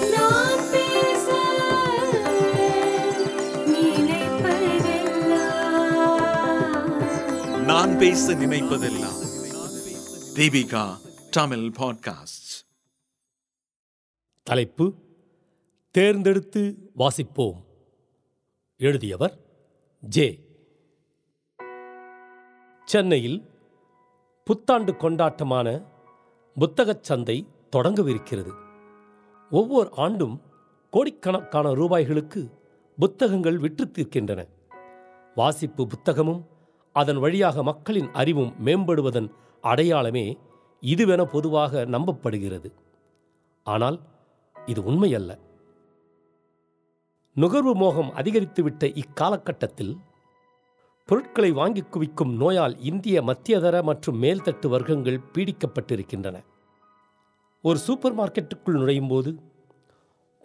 நான் பேச நினைப்பதெல்லாம் நான் பேச நினைப்பதெல்லாம் தீபிகா தமிழ் பாட்காஸ்ட் தலைப்பு தேர்ந்தெடுத்து வாசிப்போம். எழுதியவர் ஜே. சென்னையில் புத்தாண்டு கொண்டாட்டமான புத்தகச் சந்தை தொடங்கவிருக்கிறது. ஒவ்வொரு ஆண்டும் கோடிக்கணக்கான ரூபாய்களுக்கு புத்தகங்கள் விற்று தீர்க்கின்றன வாசிப்பு புத்தகமும் அதன் வழியாக மக்களின் அறிவும் மேம்படுவதன் அடையாளமே இதுவென பொதுவாக நம்பப்படுகிறது. ஆனால் இது உண்மையல்ல. நுகர்வு மோகம் அதிகரித்துவிட்ட இக்காலகட்டத்தில் பொருட்களை வாங்கி குவிக்கும் நோயால் இந்திய மத்தியதர மற்றும் மேல்தட்டு வர்க்கங்கள் பீடிக்கப்பட்டிருக்கின்றன. ஒரு சூப்பர் மார்க்கெட்டுக்குள் நுழையும் போது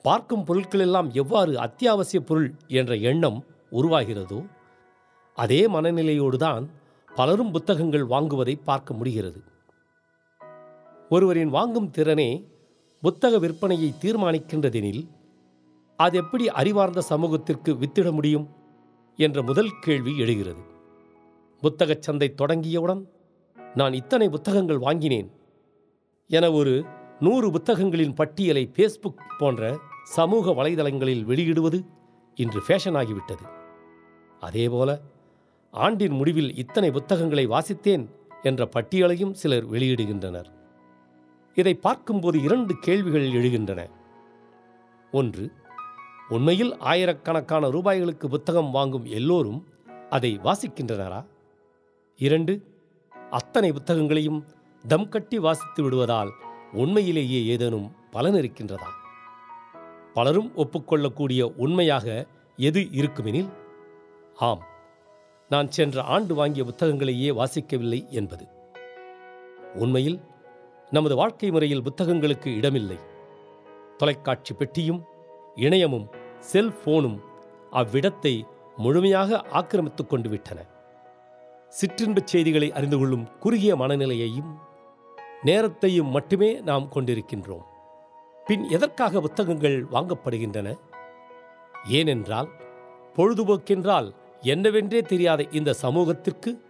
பார்க்கும் பொருட்களெல்லாம் எவ்வாறு அத்தியாவசிய பொருள் என்ற எண்ணம் உருவாகிறதோ அதே மனநிலையோடு தான் பலரும் புத்தகங்கள் வாங்குவதை பார்க்க முடிகிறது. ஒருவரின் வாங்கும் திறனே புத்தக விற்பனையை தீர்மானிக்கின்றதெனில் அது எப்படி அறிவார்ந்த சமூகத்திற்கு வித்திட முடியும் என்ற முதல் கேள்வி எழுகிறது. புத்தகச் சந்தை தொடங்கியவுடன் நான் இத்தனை புத்தகங்கள் வாங்கினேன் என ஒரு நூறு புத்தகங்களின் பட்டியலை ஃபேஸ்புக் போன்ற சமூக வலைதளங்களில் வெளியிடுவது இன்று ஃபேஷன் ஆகிவிட்டது அதேபோல ஆண்டின் முடிவில் இத்தனை புத்தகங்களை வாசித்தேன் என்ற பட்டியலையும் சிலர் வெளியிடுகின்றனர். இதை பார்க்கும்போது இரண்டு கேள்விகள் எழுகின்றன. ஒன்று உண்மையில் ஆயிரக்கணக்கான ரூபாய்களுக்கு புத்தகம் வாங்கும் எல்லோரும் அதை வாசிக்கின்றனரா? இரண்டு அத்தனை புத்தகங்களையும் தம் கட்டி வாசித்து விடுவதால் உண்மையிலேயே ஏதேனும் பலன் இருக்கின்றதா? பலரும் ஒப்புக்கொள்ளக்கூடிய உண்மையாக எது இருக்குமெனில் ஆம் நான் சென்ற ஆண்டு வாங்கிய புத்தகங்களையே வாசிக்கவில்லை என்பது. உண்மையில் நமது வாழ்க்கை முறையில் புத்தகங்களுக்கு இடமில்லை. தொலைக்காட்சி பெட்டியும் இணையமும் செல்போனும் அவ்விடத்தை முழுமையாக ஆக்கிரமித்துக் கொண்டு விட்டன. சிற்றின்பச் செய்திகளை அறிந்து கொள்ளும் குறுகிய மனநிலையையும் நேரத்தையும் மட்டுமே நாம் கொண்டிருக்கின்றோம். பின் எதற்காக புத்தகங்கள் வாங்கப்படுகின்றன? ஏனென்றால் பொழுதுபோக்கென்றால் என்னவென்றே தெரியாத இந்த சமூகத்திற்கு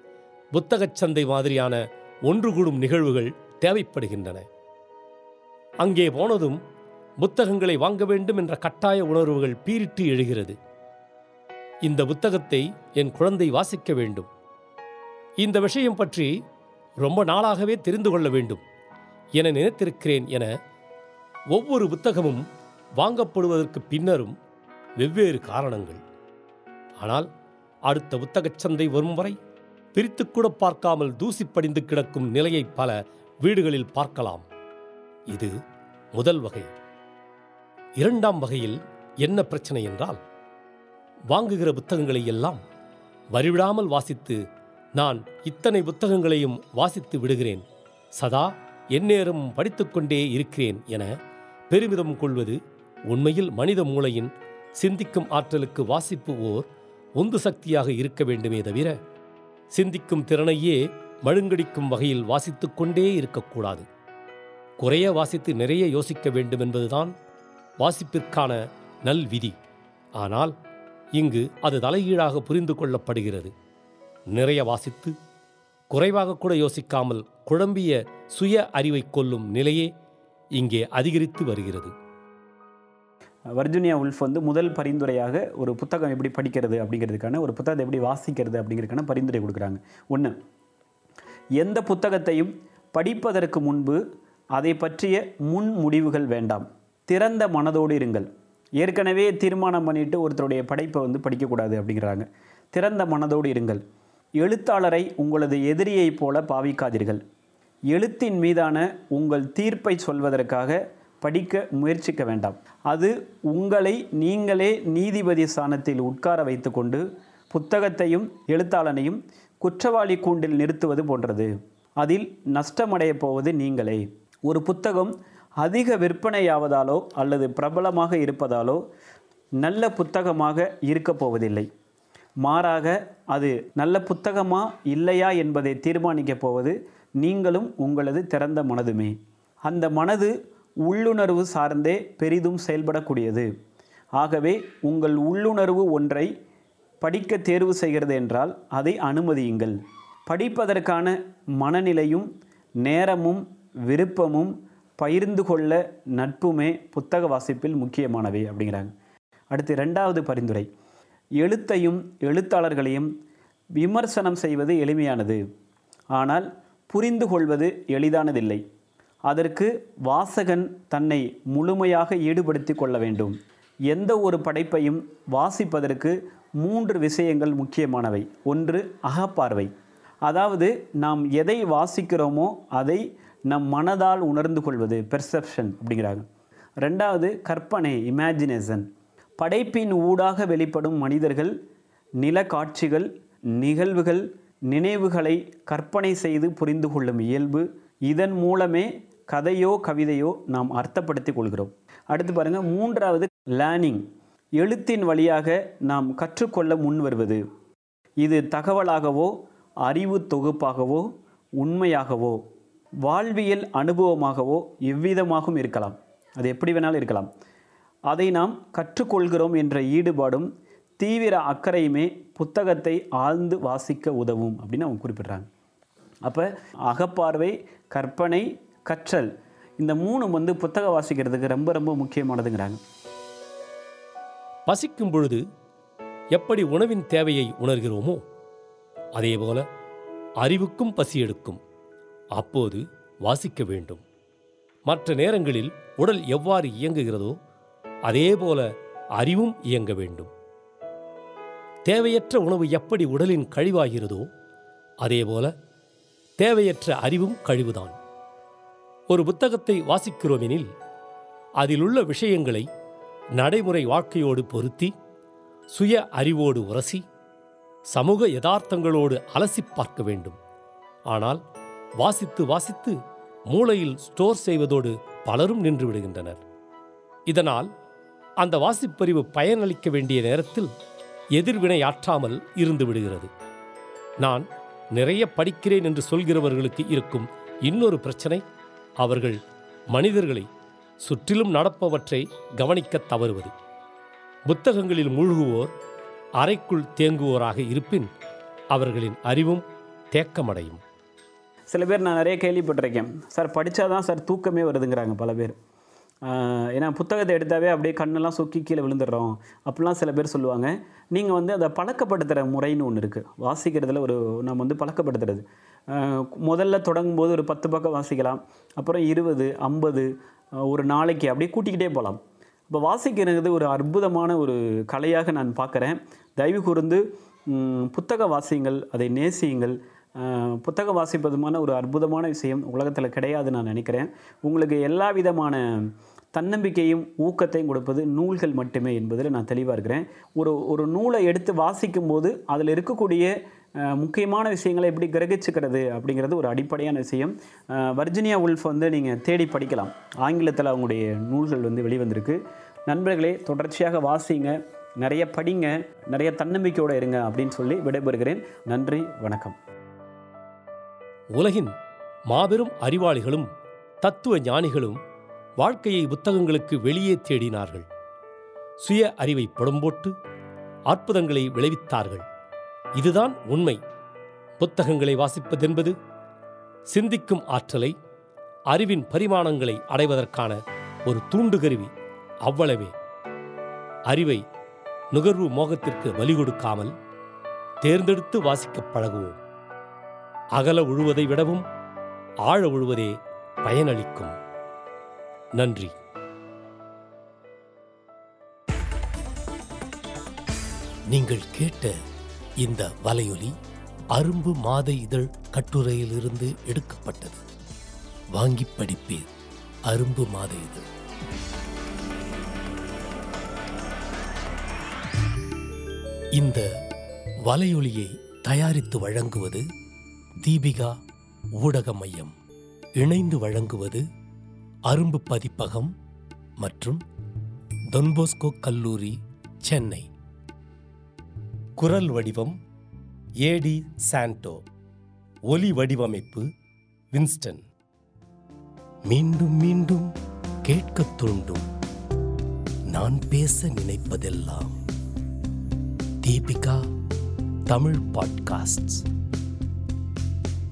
புத்தகச் சந்தை மாதிரியான ஒன்று கூடும் நிகழ்வுகள் தேவைப்படுகின்றன. அங்கே போனதும் புத்தகங்களை வாங்க வேண்டும் என்ற கட்டாய உணர்வுகள் பீரிட்டு எழுகிறது. இந்த புத்தகத்தை என் குழந்தை வாசிக்க வேண்டும். இந்த விஷயம் பற்றி ரொம்ப நாளாகவே தெரிந்து கொள்ள வேண்டும் என நினைத்திருக்கிறேன் என ஒவ்வொரு புத்தகமும் வாங்கப்படுவதற்கு பின்னரும் வெவ்வேறு காரணங்கள். ஆனால் அடுத்த புத்தகச் சந்தை வரும் வரை பிரித்துக்கூட பார்க்காமல் தூசி படிந்து கிடக்கும் நிலையை பல வீடுகளில் பார்க்கலாம். இது முதல் வகை. இரண்டாம் வகையில் என்ன பிரச்சனை என்றால் வாங்குகிற புத்தகங்களை எல்லாம் வரிவிடாமல் வாசித்து நான் இத்தனை புத்தகங்களையும் வாசித்து விடுகிறேன். சதா எந்நேரம் படித்துக்கொண்டே இருக்கிறேன் என பெருமிதம் கொள்வது உண்மையில் மனித மூளையின் சிந்திக்கும் ஆற்றலுக்கு வாசிப்பு ஓர் உந்து சக்தியாக இருக்க வேண்டுமே தவிர சிந்திக்கும் திறனையே மழுங்கடிக்கும் வகையில் வாசித்துக்கொண்டே இருக்கக்கூடாது. குறைய வாசித்து நிறைய யோசிக்க வேண்டும் என்பதுதான் வாசிப்பிற்கான நல் விதி ஆனால் இங்கு அது தலையீடாக புரிந்து கொள்ளப்படுகிறது. நிறைய வாசித்து குறைவாக கூட யோசிக்காமல் குழம்பிய சுய அறிவை கொல்லும் நிலையே இங்கே அதிகரித்து வருகிறது. வர்ஜினியா உல்ஃப் வந்து முதல் பரிந்துரையாக ஒரு புத்தகம் எப்படி படிக்கிறது அப்படிங்கிறதுக்கான ஒரு புத்தகத்தை எப்படி வாசிக்கிறது அப்படிங்கிறதுக்கான பரிந்துரை கொடுக்குறாங்க. ஒன்று எந்த புத்தகத்தையும் படிப்பதற்கு முன்பு அதை பற்றிய முன் முடிவுகள் வேண்டாம். திறந்த மனதோடு இருங்கள். ஏற்கனவே தீர்மானம் பண்ணிட்டு ஒருத்தருடைய படைப்பை வந்து படிக்கக்கூடாது அப்படிங்கிறாங்க. திறந்த மனதோடு இருங்கள். எழுத்தாளரை உங்களது எதிரியைப் போல பாவிக்காதீர்கள். எழுத்தின் மீதான உங்கள் தீர்ப்பை சொல்வதற்காக படிக்க முயற்சிக்க வேண்டாம். அது உங்களை நீங்களே நீதிபதி ஸ்தானத்தில் உட்கார வைத்துக்கொண்டு புத்தகத்தையும் எழுத்தாளனையும் குற்றவாளி கூண்டில் நிறுத்துவது போன்றது. அதில் நஷ்டமடையப் போவது நீங்களே. ஒரு புத்தகம் அதிக விற்பனையாவதாலோ அல்லது பிரபலமாக இருப்பதாலோ நல்ல புத்தகமாக இருக்கப் போவதில்லை. மாறாக அது நல்ல புத்தகமா இல்லையா என்பதை தீர்மானிக்கப் போவது நீங்களும் உங்களது திறந்த மனதுமே. அந்த மனது உள்ளுணர்வு சார்ந்தே பெரிதும் செயல்படக்கூடியது. ஆகவே உங்கள் உள்ளுணர்வு ஒன்றை படிக்க தேர்வு செய்கிறது என்றால் அதை அனுமதியுங்கள். படிப்பதற்கான மனநிலையும் நேரமும் விருப்பமும் பகிர்ந்து கொள்ள நட்புமே புத்தக வாசிப்பில் முக்கியமானவை அப்படிங்கிறாங்க. அடுத்து ரெண்டாவது பரிந்துரை. எழுத்தையும் எழுத்தாளர்களையும் விமர்சனம் செய்வது எளிமையானது. ஆனால் புரிந்து கொள்வது எளிதானதில்லை. அதற்கு வாசகன் தன்னை முழுமையாக ஈடுபடுத்தி கொள்ள வேண்டும். எந்த ஒரு படைப்பையும் வாசிப்பதற்கு மூன்று விஷயங்கள் முக்கியமானவை. ஒன்று அகப்பார்வை. அதாவது நாம் எதை வாசிக்கிறோமோ அதை நம் மனதால் உணர்ந்து கொள்வது பெர்செப்ஷன் அப்படிங்கிறாங்க. ரெண்டாவது கற்பனை இமேஜினேஷன் படைப்பின் ஊடாக வெளிப்படும் மனிதர்கள் நில காட்சிகள் நிகழ்வுகள் நினைவுகளை கற்பனை செய்து புரிந்து கொள்ளும் இயல்பு. இதன் மூலமே கதையோ கவிதையோ நாம் அர்த்தப்படுத்திக் கொள்கிறோம். அடுத்து பாருங்கள் மூன்றாவது லேர்னிங் எழுத்தின் வழியாக நாம் கற்றுக்கொள்ள முன் வருவது. இது தகவலாகவோ அறிவு தொகுப்பாகவோ உண்மையாகவோ வாழ்வியல் அனுபவமாகவோ எவ்விதமாகவும் இருக்கலாம். அது எப்படி வேணாலும் இருக்கலாம். அதை நாம் கற்றுக்கொள்கிறோம் என்ற ஈடுபாடும் தீவிர அக்கறையுமே புத்தகத்தை ஆழ்ந்து வாசிக்க உதவும் அப்படின்னு அவங்க குறிப்பிட்றாங்க. அப்போ அகப்பார்வை கற்பனை கற்றல் இந்த மூணு வந்து புத்தகம் வாசிக்கிறதுக்கு ரொம்ப ரொம்ப முக்கியமானதுங்கிறாங்க. பசிக்கும் பொழுது எப்படி உணவின் தேவையை உணர்கிறோமோ அதேபோல அறிவுக்கும் பசி எடுக்கும். அப்போது வாசிக்க வேண்டும். மற்ற நேரங்களில் உடல் எவ்வாறு இயங்குகிறதோ அதேபோல அறிவும் இயங்க வேண்டும். தேவையற்ற உணவு எப்படி உடலின் கழிவாகிறதோ அதேபோல தேவையற்ற அறிவும் கழிவுதான். ஒரு புத்தகத்தை வாசிக்கிறோமெனில் அதிலுள்ள விஷயங்களை நடைமுறை வாழ்க்கையோடு பொருத்தி சுய அறிவோடு உரசி சமூக யதார்த்தங்களோடு அலசிப் பார்க்க வேண்டும். ஆனால் வாசித்து வாசித்து மூளையில் ஸ்டோர் செய்வதோடு பலரும் நின்று விடுகின்றனர். இதனால் அந்த வாசிப்பறிவு பயனளிக்க வேண்டிய நேரத்தில் எதிர்வினையாற்றாமல் இருந்து விடுகிறது. நான் நிறைய படிக்கிறேன் என்று சொல்கிறவர்களுக்கு இருக்கும் இன்னொரு பிரச்சனை அவர்கள் மனிதர்களை சுற்றிலும் நடப்பவற்றை கவனிக்கத் தவறுவது. புத்தகங்களில் மூழ்குவோர் அறைக்குள் தேங்குவோராக இருப்பின் அவர்களின் அறிவும் தேக்கமடையும். சில பேர் நான் நிறைய கேள்விப்பட்டிருக்கேன். சார் படித்தாதான் சார் தூக்கமே வருதுங்கிறாங்க பல பேர். ஏன்னா புத்தகத்தை எடுத்தாவே அப்படியே கண்ணெல்லாம் சொக்கி கீழே விழுந்துடுறோம். அப்படிலாம் சில பேர் சொல்லுவாங்க. நீங்கள் வந்து அதை பழக்கப்படுத்துகிற முறைன்னு ஒன்று இருக்குது வாசிக்கிறதுல ஒரு நம்ம வந்து பழக்கப்படுத்துறது. முதல்ல தொடங்கும் போது ஒரு பத்து பக்கம் வாசிக்கலாம். அப்புறம் இருபது ஐம்பது ஒரு நாளைக்கு அப்படியே கூட்டிக்கிட்டே போகலாம். இப்போ வாசிக்கிறது ஒரு அற்புதமான ஒரு கலையாக நான் பார்க்குறேன். தயவு கூர்ந்து புத்தக வாசியுங்கள் அதை நேசியுங்கள். புத்தகம் வாசிப்பதுமான ஒரு அற்புதமான விஷயம் உலகத்தில் கிடையாது நான் நினைக்கிறேன். உங்களுக்கு எல்லா விதமான தன்னம்பிக்கையும் ஊக்கத்தையும் கொடுப்பது நூல்கள் மட்டுமே என்பதில் நான் தெளிவாக இருக்கிறேன். ஒரு ஒரு நூலை எடுத்து வாசிக்கும்போது அதில் இருக்கக்கூடிய முக்கியமான விஷயங்களை எப்படி கிரகிச்சுக்கிறது அப்படிங்கிறது ஒரு அடிப்படையான விஷயம். வர்ஜினியா உல்ஃப் வந்து நீங்கள் தேடி படிக்கலாம். ஆங்கிலத்தில் அவங்களுடைய நூல்கள் வந்து வெளிவந்திருக்கு. நண்பர்களே தொடர்ச்சியாக வாசிங்க நிறைய படிங்க நிறைய தன்னம்பிக்கையோடு இருங்க அப்படின்னு சொல்லி விடைபெறுகிறேன். நன்றி வணக்கம். உலகின் மாபெரும் அறிவாளிகளும் தத்துவ ஞானிகளும் வாழ்க்கையை புத்தகங்களுக்கு வெளியே தேடினார்கள். சுய அறிவை புடம்போட்டு அற்புதங்களை விளைவித்தார்கள். இதுதான் உண்மை. புத்தகங்களை வாசிப்பதென்பது சிந்திக்கும் ஆற்றலை அறிவின் பரிமாணங்களை அடைவதற்கான ஒரு தூண்டுகருவி அவ்வளவே. அறிவை நுகர்வு மோகத்திற்கு வலி கொடுக்காமல் தேர்ந்தெடுத்து வாசிக்கப் பழகுவோம். அகல உழுவதை விடவும் ஆழ உழுவதே பயனளிக்கும். நன்றி. நீங்கள் கேட்ட இந்த வலையொலி அரும்பு மாத இதழ் கட்டுரையிலிருந்து எடுக்கப்பட்டது. வாங்கி படிப்பீர் அரும்பு மாத இதழ். இந்த வலையொலியை தயாரித்து வழங்குவது தீபிகா ஊடக மையம் இணைந்து வழங்குவது அரும்பு பதிப்பகம் மற்றும் தொன்போஸ்கோ கல்லூரி சென்னை. குரல் வடிவம் ஏடி சாண்டோ ஒலி வடிவமைப்பு வின்ஸ்டன். மீண்டும் மீண்டும் கேட்கத் தூண்டும் நான் பேச நினைப்பதெல்லாம் தீபிகா தமிழ் பாட்காஸ்ட்